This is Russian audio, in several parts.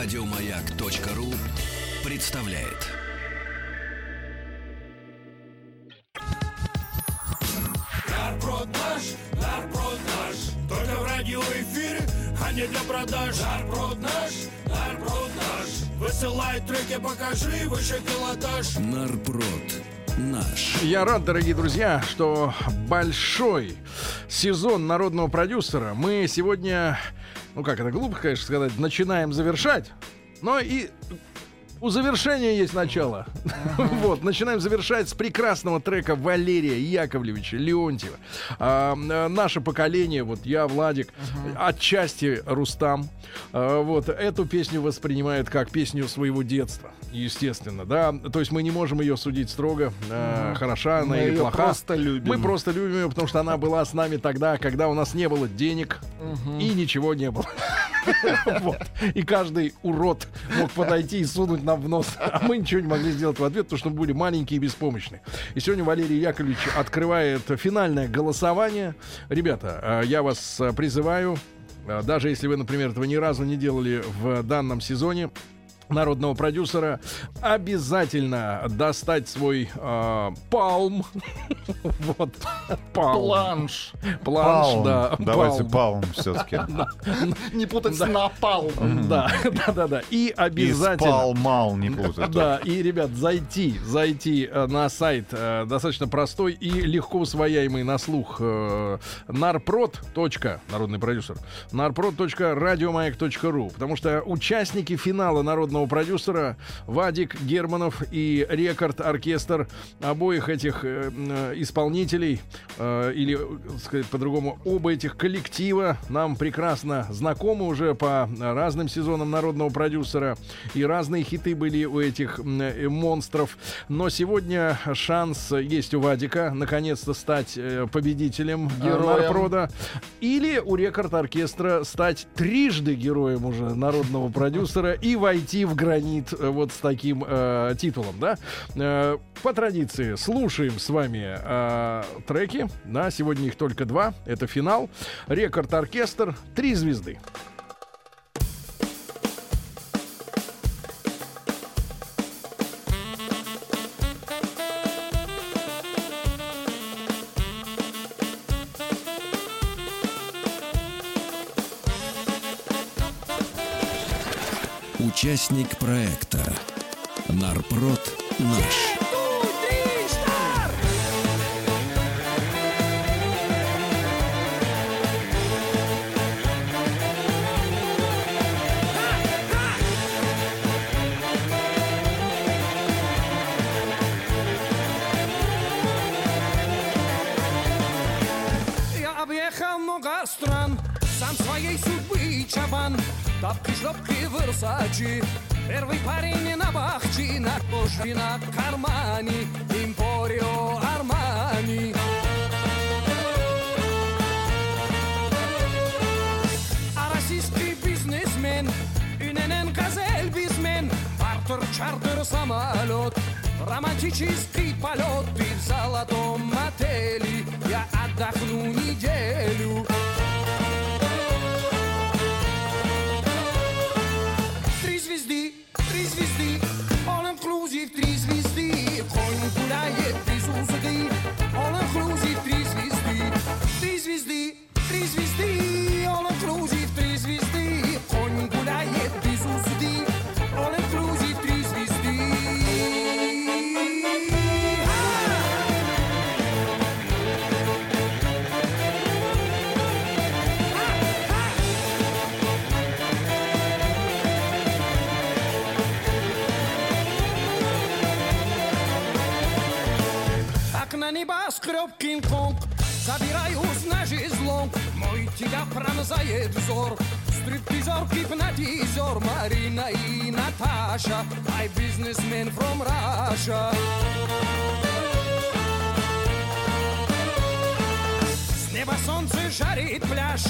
Радиомаяк.ру представляет. Нарброд наш, нарброд наш Только в радиоэфире, а не для продаж. Нарброд наш, нарброд наш Высылай треки, покажи выше пилотаж. Нарпрод наш. Я рад, дорогие друзья, что большой сезон народного продюсера. Мы сегодня, ну как это глупо, конечно, сказать, начинаем завершать. Но и у завершения есть начало. вот, начинаем завершать с прекрасного трека Валерия Яковлевича Леонтьева. А, наше поколение, вот я, Владик, отчасти Рустам, а, вот эту песню воспринимает как песню своего детства, естественно, да. То есть мы не можем ее судить строго, а, хороша она Мы или плоха. просто любим. Мы просто любим ее, потому что она была с нами тогда, когда у нас не было денег и ничего не было. Вот. И каждый урод мог подойти и сунуть нам в нос. А мы ничего не могли сделать в ответ, потому что мы были маленькие и беспомощные. И сегодня Валерий Яковлевич открывает финальное голосование. Ребята, э, я вас э, призываю, э, даже если вы, например, этого ни разу не делали в данном сезоне, народного продюсера обязательно достать свой э, палм вот палм Планш. планш Палм. да Давайте палм. палм все-таки. Не путать с напалм. да да да да и И обязательно спалмал не путать. да, и, ребят, зайти, зайти э, на сайт э, достаточно простой и легко усвояемый на слух э, нарпрод. Народный продюсер. нарпрод.радиомаяк.ру Потому что участники финала народного продюсера Вадик Германов и Рекорд Оркестр обоих этих э, исполнителей э, или, сказать по-другому, оба этих коллектива нам прекрасно знакомы уже по разным сезонам народного продюсера и разные хиты были у этих э, монстров. Но сегодня шанс есть у Вадика наконец-то стать э, победителем Героем. Нарпрода. Или у рекорд оркестра стать трижды героем уже народного продюсера и войти в гранит э, вот с таким э, титулом, да? Э, по традиции слушаем с вами э, треки. Да, сегодня их только два. Это финал. Рекорд оркестр. Три звезды. Участник проекта Нарпрод наш. Я объехал много стран, сам своей судьбы чабан. Тапки, шлепки, версачи, первый парень на бахчи, на коже, на кармане, импорио Армани. А российский бизнесмен, инн газель бизнесмен, Артур чартер самолет, романтический полет, ты в золотом отеле, я отдохну неделю. Звезды, all inclusive, три звезды, конь гуляет без узды, all inclusive, три звезды, три звезды, три звезды, небоскреб Кинг-Конг Забираюсь на жезлонг Мой тебя пронзает взор. Стриптизер, гипнотизер Марина и Наташа. My businessman from Russia. С неба солнце жарит пляж.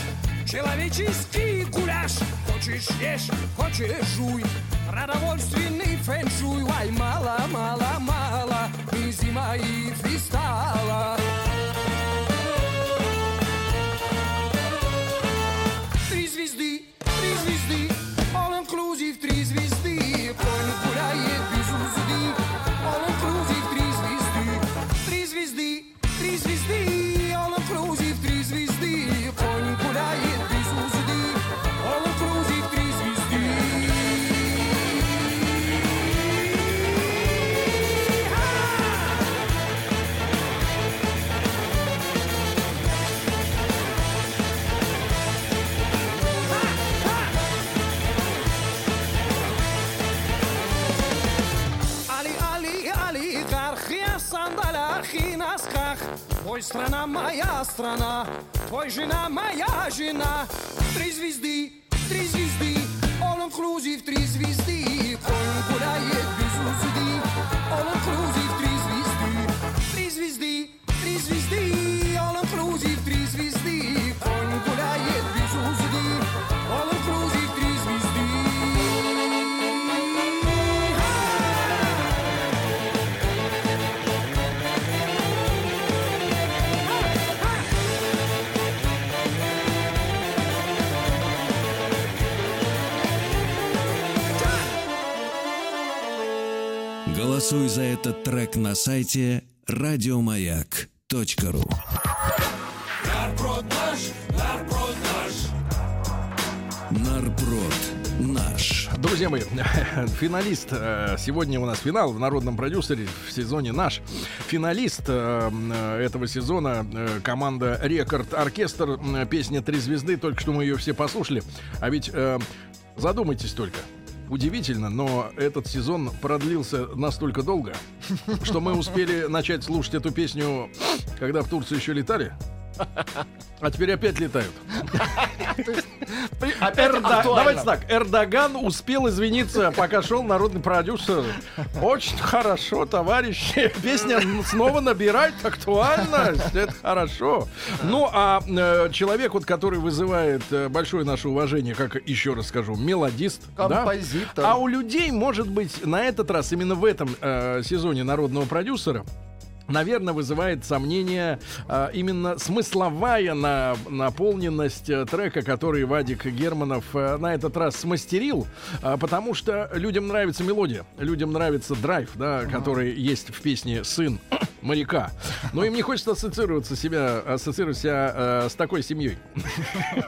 Человеческий гуляш. Хочешь ешь, хочешь жуй. Продовольственный фэншуй. Ай, мало, мало, мало И зима, и страна моя страна, твой жена моя жена. Три звезды, три звезды, all inclusive, Голосуй за этот трек на сайте радиомаяк.ру. Нарброд наш, нарброд наш. Нарброд наш. Друзья мои, финалист, э, сегодня у нас финал в народном продюсере в сезоне наш. Финалист э, э, этого сезона команда Рекорд Оркестр, песня «Три звезды», только что мы ее все послушали. А ведь задумайтесь только, Удивительно, но этот сезон продлился настолько долго, что мы успели начать слушать эту песню, когда в Турцию еще летали. А теперь опять летают. Давайте так. Эрдоган успел извиниться, пока шел народный продюсер. Очень хорошо, товарищи. Песня снова набирает актуальность. Это хорошо. Ну, а э, человек, вот, который вызывает э, большое наше уважение, как еще раз скажу, мелодист. Композитор. А у людей, может быть, на этот раз, именно в этом э, сезоне народного продюсера, наверное, вызывает сомнение а, именно смысловая на, наполненность э, трека, который Вадик Германов э, на этот раз смастерил, а, потому что людям нравится мелодия, людям нравится драйв, да, который есть в песне «Сын моряка». Но им не хочется ассоциироваться себя, ассоциировать себя э, с такой семьей.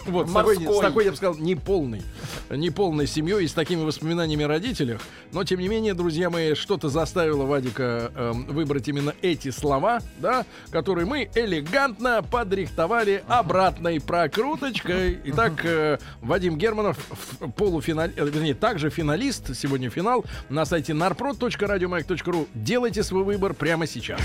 Вот, с такой, с такой, я бы сказал, неполной, неполной семьей и с такими воспоминаниями о родителях. Но, тем не менее, друзья мои, что-то заставило Вадика эм, выбрать именно эти слова, да, которые мы элегантно подрихтовали обратной прокруточкой. Итак, э, Вадим Германов, в полуфинале, э, вернее, также финалист, сегодня финал, на сайте narprod.radiomag.ru. Делайте свой выбор прямо сейчас.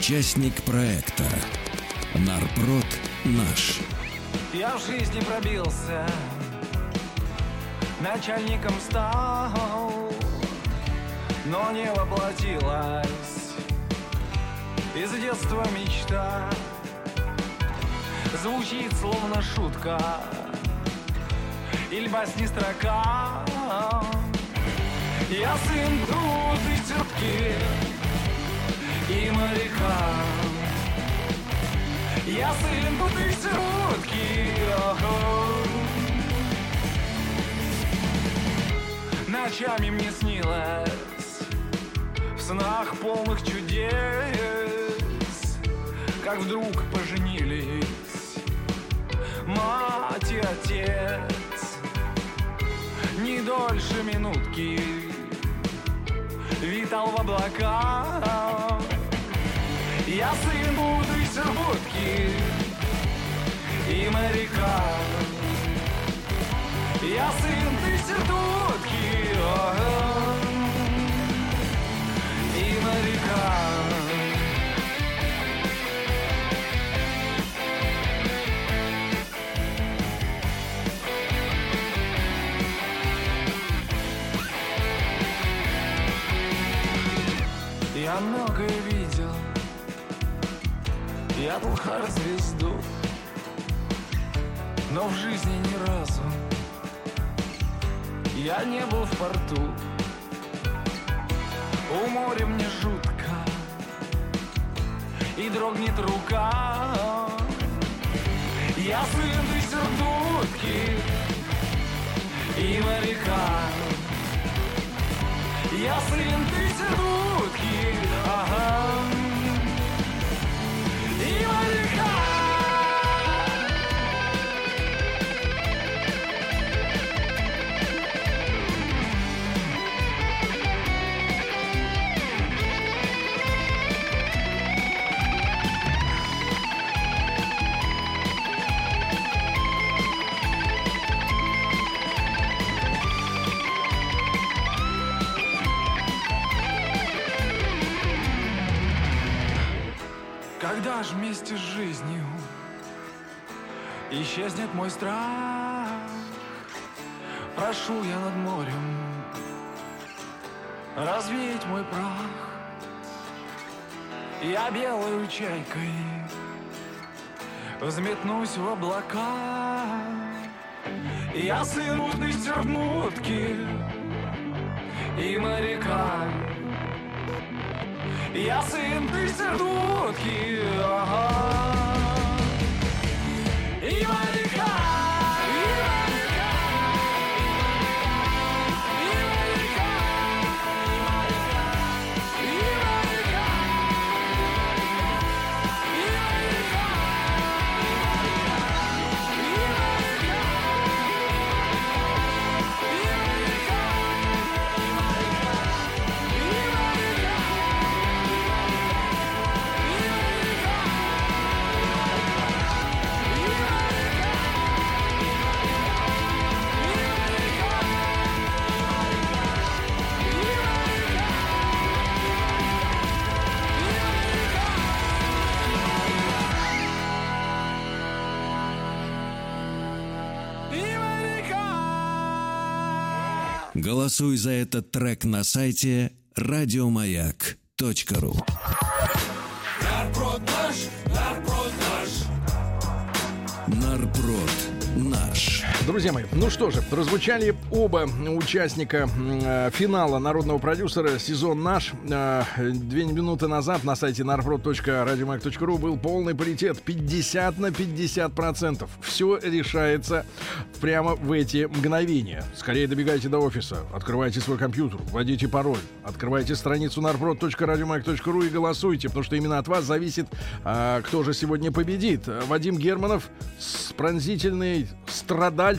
Участник проекта Нарпрод наш. Я в жизни пробился, начальником стал, но не воплотилась из детства мечта. Звучит словно шутка, или басни строка. Я сын тут и тетки, и моряка. Я сын бутыльки, Ночами мне снилось В снах полных чудес Как вдруг поженились Мать и отец. Не дольше минутки Витал в облаках. Я сын будущей будки и моряка. Я сын тысячетутки ага, и моряка. Я многое видел, я был хар звезду, но в жизни ни разу я не был в порту. У моря мне жутко, и дрогнет рука. Я сын сердутки и моряка. Я сын сердутки, ага. Мой страх. Прошу я над морем Развеять мой прах. Я белою чайкой Взметнусь в облака. Я сын мутной сермутки И моряка. Я сын сердутки ага. Голосуй за этот трек на сайте радиомаяк.ру. Нарброд наш, нарброд наш. Нарброд наш. Друзья мои, ну что же, прозвучали оба участника э, финала народного продюсера «Сезон наш». Э, Две минуты назад на сайте narprod.radiomag.ru был полный паритет 50 на 50 процентов. Все решается прямо в эти мгновения. Скорее добегайте до офиса, открывайте свой компьютер, вводите пароль, открывайте страницу narprod.radiomag.ru и голосуйте, потому что именно от вас зависит, а, кто же сегодня победит. Вадим Германов с пронзительной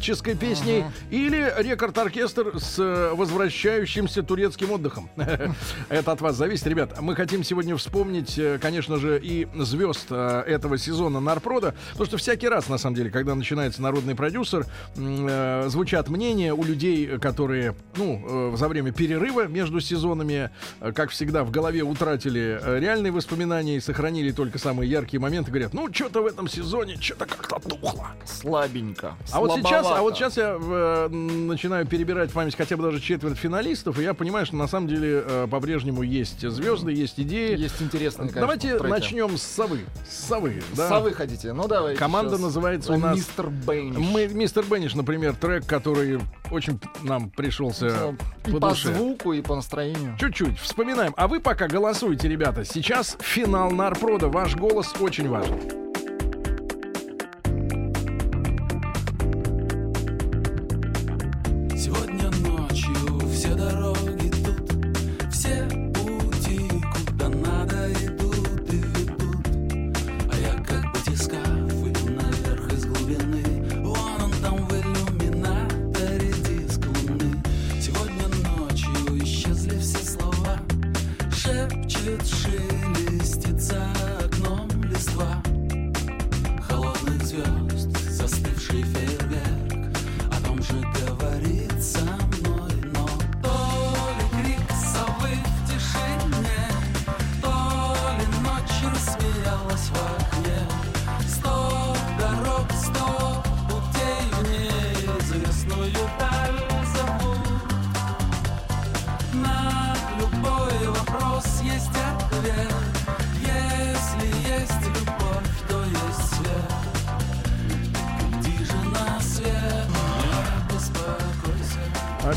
страдальческой песней или рекорд-оркестр с э, возвращающимся турецким отдыхом. Это от вас зависит, ребят. Мы хотим сегодня вспомнить, э, конечно же, и звезд э, этого сезона Нарпрода, потому что всякий раз, на самом деле, когда начинается народный продюсер, звучат мнения у людей, которые, ну, за время перерыва между сезонами, как всегда, в голове утратили реальные воспоминания и сохранили только самые яркие моменты. Говорят, ну, что-то в этом сезоне, что-то как-то тухло. Слабенько. А вот сейчас, а вот сейчас я э, начинаю перебирать в память хотя бы даже четверть финалистов, и я понимаю, что на самом деле э, по-прежнему есть звезды, есть идеи. Есть интересные, конечно, Давайте треки. начнем с совы. С совы, да. С совы хотите? Ну давайте. Команда сейчас. называется у нас- Мистер Бэйниш. Мы, мистер Бенниш, например, трек, который очень нам пришелся и по по душе. звуку, и по настроению. Чуть-чуть вспоминаем. А вы пока голосуйте, ребята. Сейчас финал Нарпрода. Ваш голос очень важен.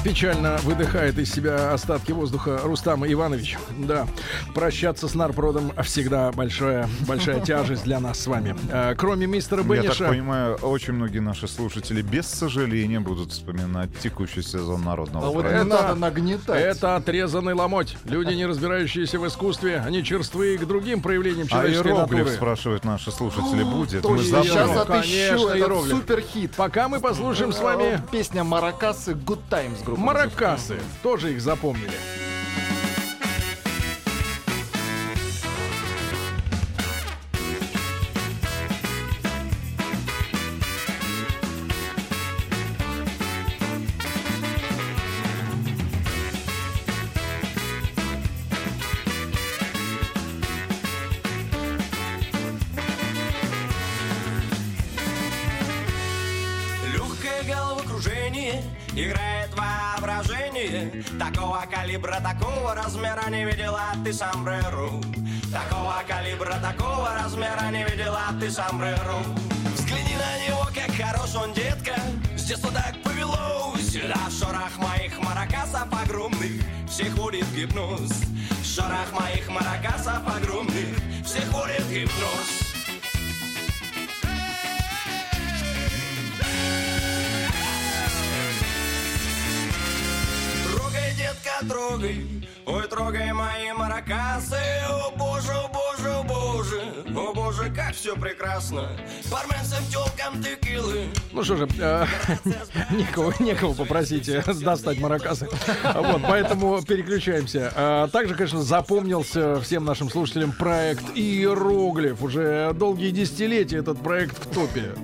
Печально выдыхает из себя остатки воздуха Рустам Иванович. Да, прощаться с Нарпродом всегда большая, большая тяжесть для нас с вами. А, Кроме мистера Я так Бенниша... понимаю, очень многие наши слушатели без сожаления будут вспоминать текущий сезон народного А вот не надо нагнетать. Это отрезанный ломоть. Люди, не разбирающиеся в искусстве, они черствые к другим проявлениям А человеческой иероглиф, натуры. спрашивают наши слушатели, будет? Мы сейчас отыщу конечно, этот суперхит. Пока мы послушаем с вами Песня Маракасы Good Times группа. маракасы. Тоже их запомнили. Такого калибра, такого размера Не видела ты сомбреру Такого калибра, такого размера Не видела ты сомбреру Взгляни на него, как хорош он, детка. С детства так повелось. Да, шорох моих маракасов огромных Всех в гипноз. Шорох моих маракасов огромных Всех в гипноз трогай Ой, трогай мои маракасы О боже, о боже, о боже О боже, как все прекрасно Барменцам, телкам, текилы Ну что же, э, некого, некого попросить э, достать маракасы. Вот, поэтому переключаемся. А также, конечно, запомнился всем нашим слушателям проект Иероглиф. Уже долгие десятилетия этот проект в топе.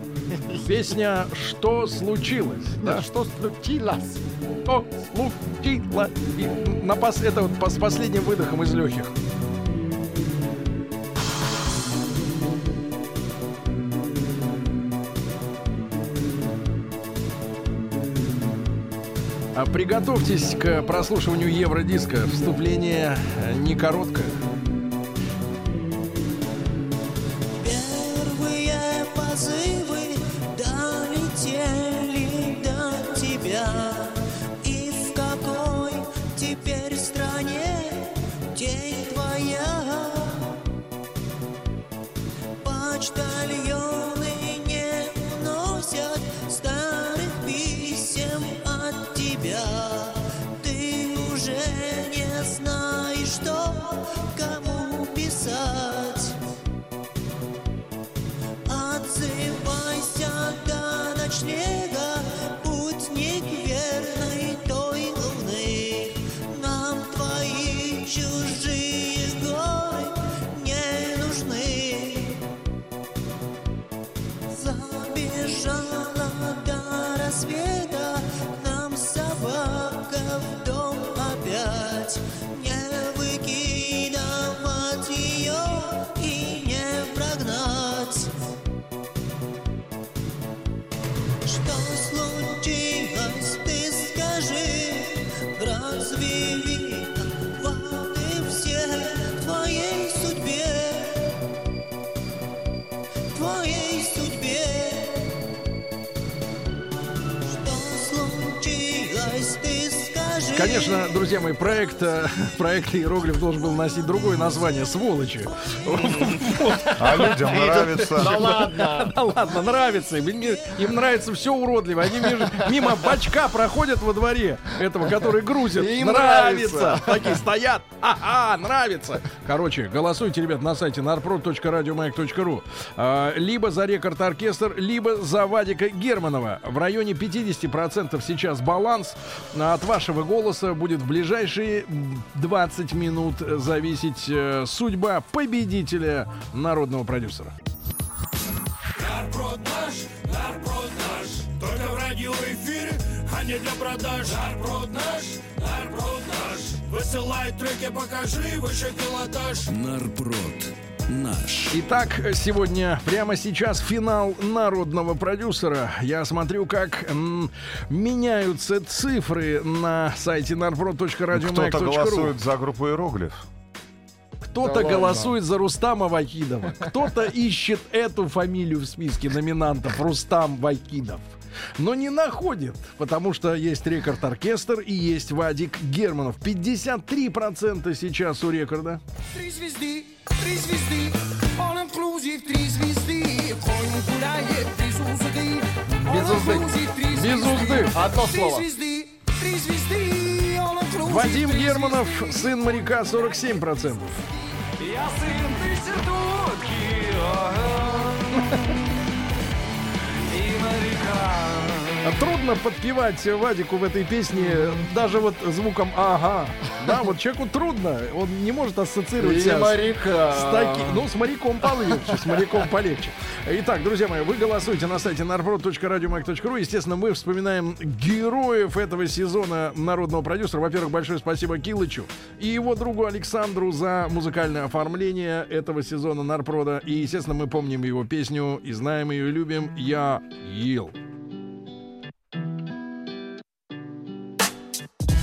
Песня «Что случилось?» Да, Что случилось? что случилось? И на пос... Это вот с последним выдохом из легких. А приготовьтесь к прослушиванию Евродиска. Вступление не короткое. come Конечно, друзья мои, проект, э, проект Иероглиф должен был носить другое название «Сволочи». А людям нравится. Да ладно. Да ладно, нравится им. Нравится все уродливо. Они мимо, мимо бачка проходят во дворе этого, который грузит. И им нравится. нравится. Такие стоят. Ага, нравится. Короче, голосуйте, ребят, на сайте narprod.radiomayak.ru А, Либо за рекорд оркестр, либо за Вадика Германова. В районе 50% сейчас баланс. А От вашего голоса будет в ближайшие 20 минут зависеть э, судьба победителя народного продюсера. Нарпрод наш, Только в радиоэфире, а не для продаж Нарпрод наш, Высылай треки, покажи выше пилотаж Нарпрод. Наш. Итак, сегодня, прямо сейчас, финал народного продюсера. Я смотрю, как м, меняются цифры на сайте Кто-то narprod.radiomayak.ru. голосует за группу Иероглиф. Кто-то голосует за Рустама Вакидова. Кто-то ищет эту фамилию в списке номинантов Рустам Вакидов. Но не находит, потому что есть рекорд-оркестр и есть Вадик Германов. 53% сейчас у рекорда. Три звезды, три звезды, all inclusive, три звезды. Конь гуляет без узды. Без узды. Одно Три слово. звезды, три звезды, all inclusive, Вадим Германов, сын моряка, 47%. Я сын Трудно подпевать Вадику в этой песне даже вот звуком «ага». Да, вот человеку трудно, он не может ассоциировать себя с- моряка. с таки- Ну, с моряком полегче, с моряком полегче. Итак, друзья мои, вы голосуете на сайте narprod.radiomac.ru. Естественно, мы вспоминаем героев этого сезона народного продюсера. Во-первых, большое спасибо Килычу и его другу Александру за музыкальное оформление этого сезона Нарпрода. И, естественно, мы помним его песню и знаем ее и любим «Я ел».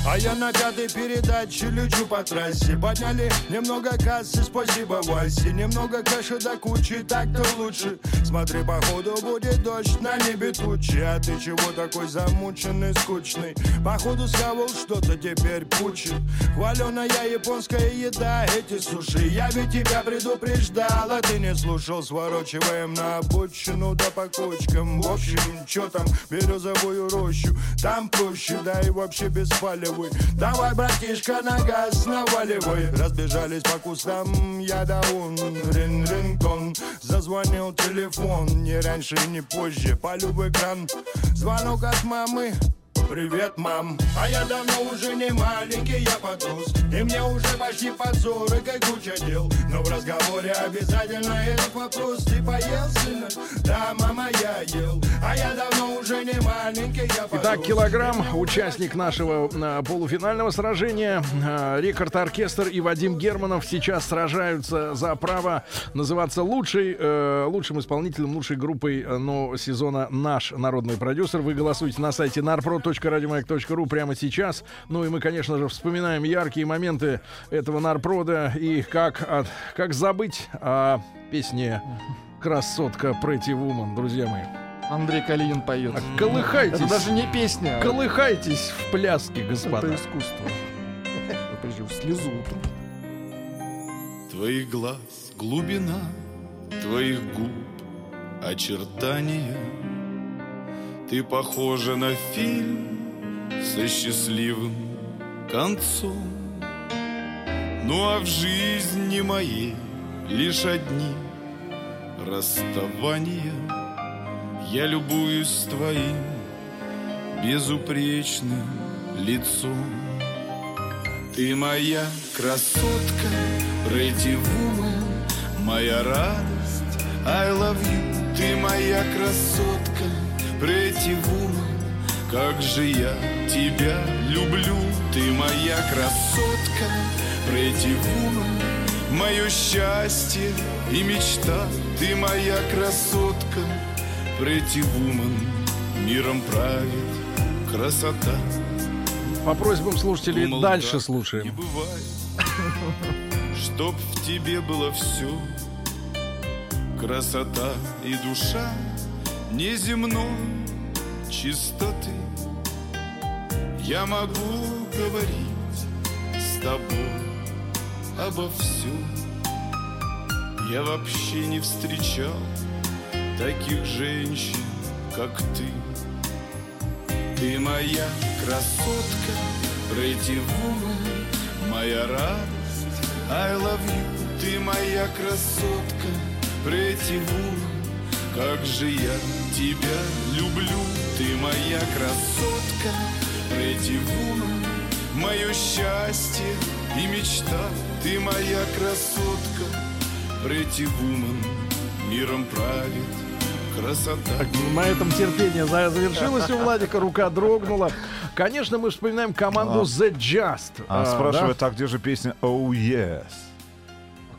А я на пятой передаче лечу по трассе. Подняли немного кассы, спасибо Васе. Немного кэша до кучи, так-то лучше. Смотри, походу будет дождь, на небе тучи. А ты чего такой замученный, скучный? Походу схавал что-то, теперь пучит. Хваленая японская еда, эти суши. Я ведь тебя предупреждал, а ты не слушал. Сворачиваем на обочину, да по кочкам. В общем, чё там, березовую рощу Там проще, да и вообще беспалевый Давай, братишка, на газ наваливай Разбежались по кустам, я да он рин рин кон Зазвонил телефон, не раньше, не позже Полю в экран, звонок от мамы. Привет, мам, а я давно уже не маленький, я подрос. И мне уже почти под сорок и куча дел. Но в разговоре обязательно этот вопрос. Ты поел, сына? Да, мама, я ел. А я давно уже не маленький, я подрос Итак, килограмм, участник нашего э, полуфинального сражения. Э, Рекорд Оркестр и Вадим Германов сейчас сражаются за право называться лучшей, э, лучшим исполнителем, лучшей группой э, но сезона «Наш народный продюсер». Вы голосуете на сайте narprod.radiomayak.ru прямо сейчас. Ну и мы, конечно же, вспоминаем яркие моменты этого нарпрода и как, от- как забыть о песне «Красотка Pretty Woman», друзья мои. Андрей Калинин поет. А колыхайтесь. Это даже не песня. Колыхайтесь в пляске, господа. Это искусство. Я прижу слезу. Твоих глаз глубина, твоих губ очертания. Ты похожа на фильм со счастливым концом. Ну а в жизни моей лишь одни расставания. Я любуюсь твоим безупречным лицом. Ты моя красотка, Woman, моя радость, I love you. Ты моя красотка, Woman, как же я тебя люблю. Ты моя красотка, Woman, мое счастье и мечта. Ты моя красотка, Pretty Woman, миром правит красота. По просьбам слушателей Думал, дальше так слушаем. Не бывает, чтоб в тебе было все. Красота и душа неземной чистоты. Я могу говорить с тобой обо всем. Я вообще не встречал таких женщин, как ты. Ты моя красотка, Pretty моя радость, I love you. Ты моя красотка, Pretty как же я тебя люблю. Ты моя красотка, Pretty мое счастье и мечта. Ты моя красотка, Pretty Woman, миром правит красота. Так, на этом терпение за- завершилось у Владика, рука дрогнула. Конечно, мы вспоминаем команду А. The Just. А, А, спрашивает, да? а где же песня Oh Yes?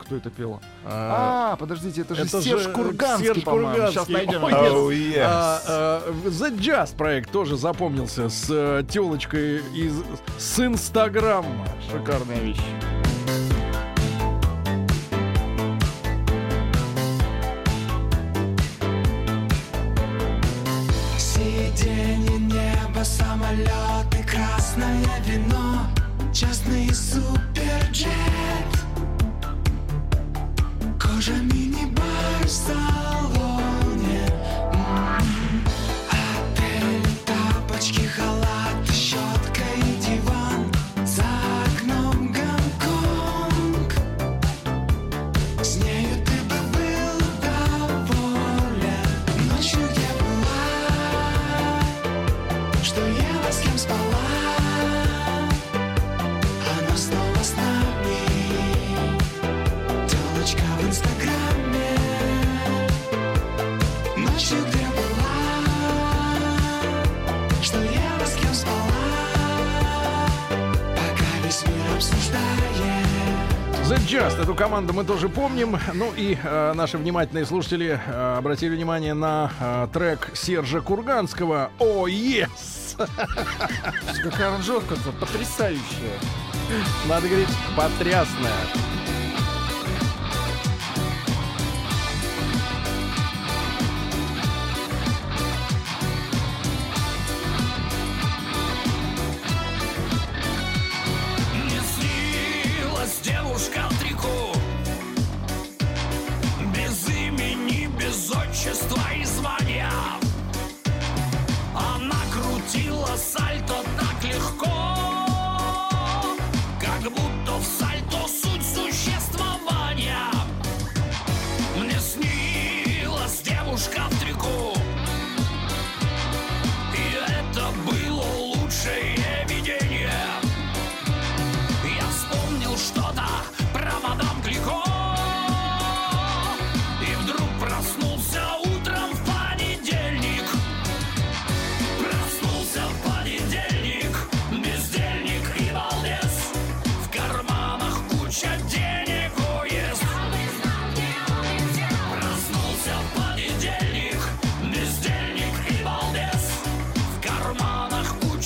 Кто это пел? А, А, подождите, это же это Серж же Курганский, Серж. Курганский. Сейчас найдем. Oh yes. yes. А, а, The Just проект тоже запомнился с э, телочкой из с Инстаграма. Шикарная вещь. Красное вино, частный суперджет. Кожа мини-бар The Just, эту команду мы тоже помним. Ну и э, наши внимательные слушатели э, обратили внимание на э, трек Сержа Курганского «О, yes!» Какая аранжировка-то потрясающая. Надо говорить, потрясная.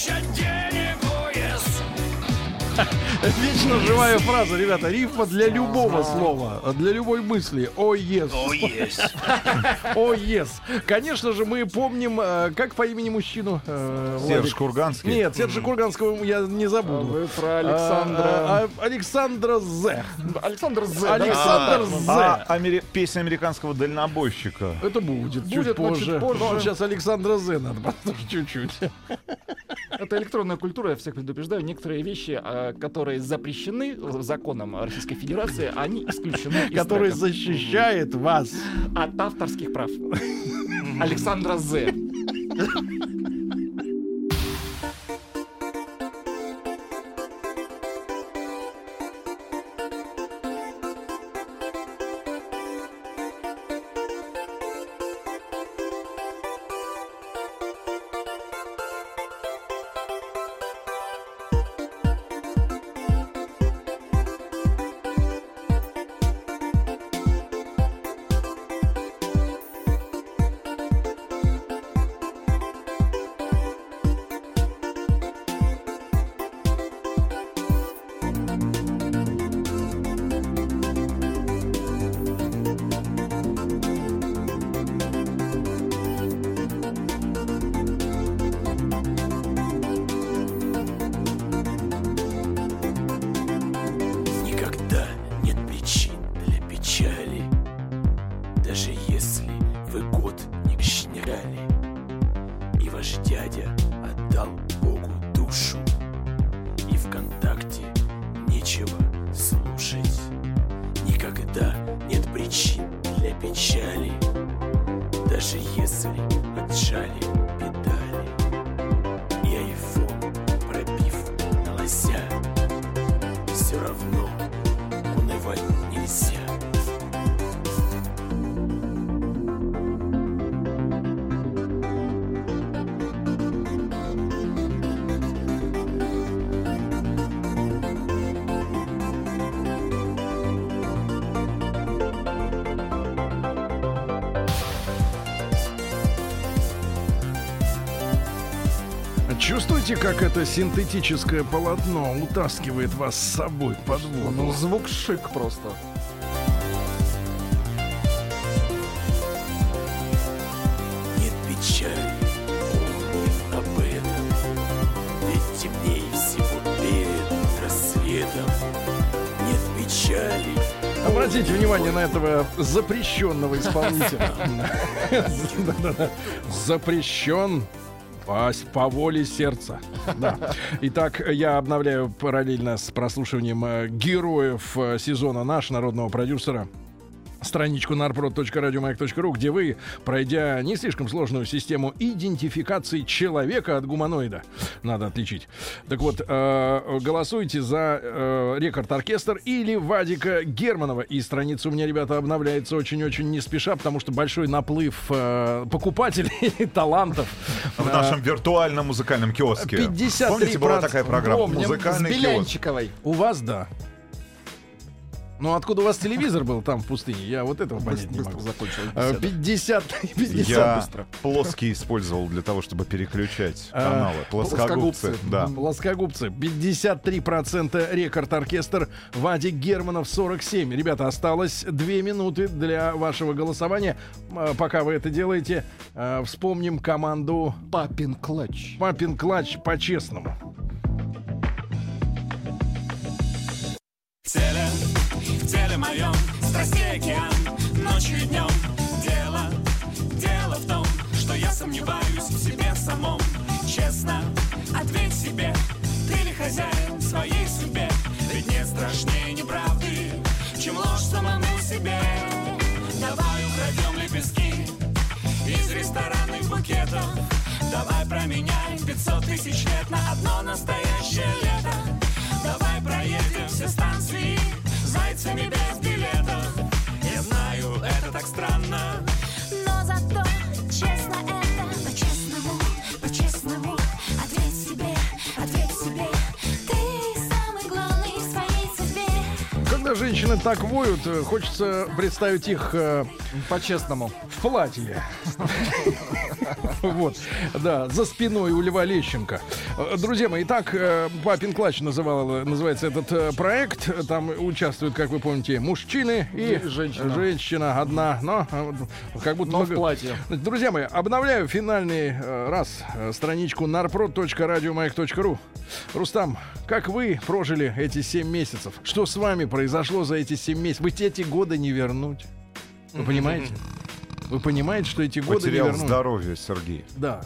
Уезд Вечно живая фраза, ребята. Рифма для любого слова, для любой мысли. О, yes. О, yes. О, yes. Конечно же, мы помним, э, как по имени мужчину. э, Серж? Курганский. Нет, Сержа Курганского я не забуду. Вы про Александра. А, а, Александра З. Александр З. Александр А, З. а песня американского дальнобойщика. Это будет, чуть позже. сейчас Александра З надо чуть-чуть. Это электронная культура, я всех предупреждаю. Некоторые вещи, которые запрещены законом Российской Федерации, они исключены из Который трека. защищает вас. от авторских прав. Александра З. Чувствуете, как это синтетическое полотно утаскивает вас с собой под воду? Ну, звук шик просто. Нет печали, помни об этом. Ведь темнее всего перед рассветом. Нет печали, Обратите внимание на этого запрещенного исполнителя. Запрещен по, по воле сердца. Да. Итак, я обновляю параллельно с прослушиванием э, героев э, сезона наш народного продюсера страничку narprod.radiomayak.ru, где вы, пройдя не слишком сложную систему идентификации человека от гуманоида, надо отличить. Так вот, э, голосуйте за э, рекорд-оркестр или Вадика Германова. И страница у меня, ребята, обновляется очень-очень не спеша, потому что большой наплыв э, покупателей и талантов. В нашем виртуальном музыкальном киоске. 53%. Помните, была такая программа? Помним, Музыкальный киоск. У вас, да. Ну, откуда у вас телевизор был там в пустыне? Я вот этого понять не могу. закончилась Э, беседа. 50, 50 Я быстро. плоский использовал для того, чтобы переключать А, каналы. Плоскогубцы. плоскогубцы. Да. Плоскогубцы 53% рекорд оркестр Вадик Германов 47 ребята осталось 2 минуты для вашего голосования А, пока вы это делаете а, вспомним команду Папин клатч. Папин клатч по-честному теле, в теле моем страстей океан Ночью и днем Дело, дело в том Что я сомневаюсь в себе самом. Честно, ответь себе Ты ли хозяин в своей судьбе? Ведь нет страшнее неправды Чем ложь самому себе. Давай украдем лепестки Из ресторанных букетов. Давай променяем 500 тысяч лет На одно настоящее лето. Давай проедем все станции Зайцами без билетов Я знаю, это так странно. Но зато честно это По-честному, по-честному. Ответь себе, ответь себе. Ты самый главный в своей судьбе. Когда женщины так воют э, хочется представить их э, По-честному. в платье Вот, да, за спиной у Льва Лещенко. Э, Друзья мои, итак, э, «Папин клатч» называл, называется этот э, проект. Там участвуют, как вы помните, мужчины и женщина. женщина одна, но как будто... Но в платье. Друзья мои, обновляю финальный раз страничку narprod.radiomayak.ru Рустам, как вы прожили эти 7 месяцев? Что с вами произошло за эти 7 месяцев? Вы эти годы не вернуть. Вы понимаете? Вы понимаете, что эти годы Потерял не вернуть? здоровье, Сергей. Да.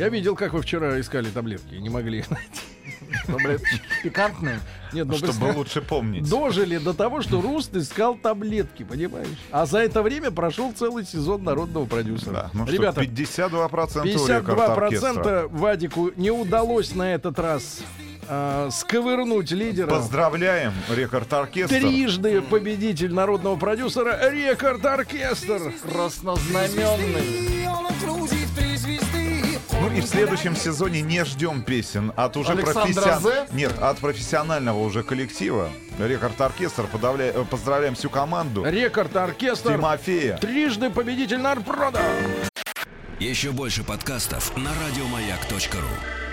Я видел, как вы вчера искали таблетки, не могли их найти. Таблеточки пикантные. Нет, ну Чтобы лучше помнить. дожили до того, что Руст искал таблетки, понимаешь? А за это время прошел целый сезон народного продюсера. Да. Ну Ребята, что, 52% рекорд оркестра. 52% Вадику не удалось на этот раз а, сковырнуть лидера. Поздравляем, рекорд оркестра. Трижды победитель народного продюсера Рекорд Оркестр. Краснознаменный. Ну и в следующем сезоне не ждем песен от уже Александра профессион- Зе? Нет, от профессионального уже коллектива. Рекорд оркестр. Подавля- э, Поздравляем всю команду. Рекорд Оркестр. Тимофея. Трижды победитель Нарпрода. Еще больше подкастов на радиомаяк.ру.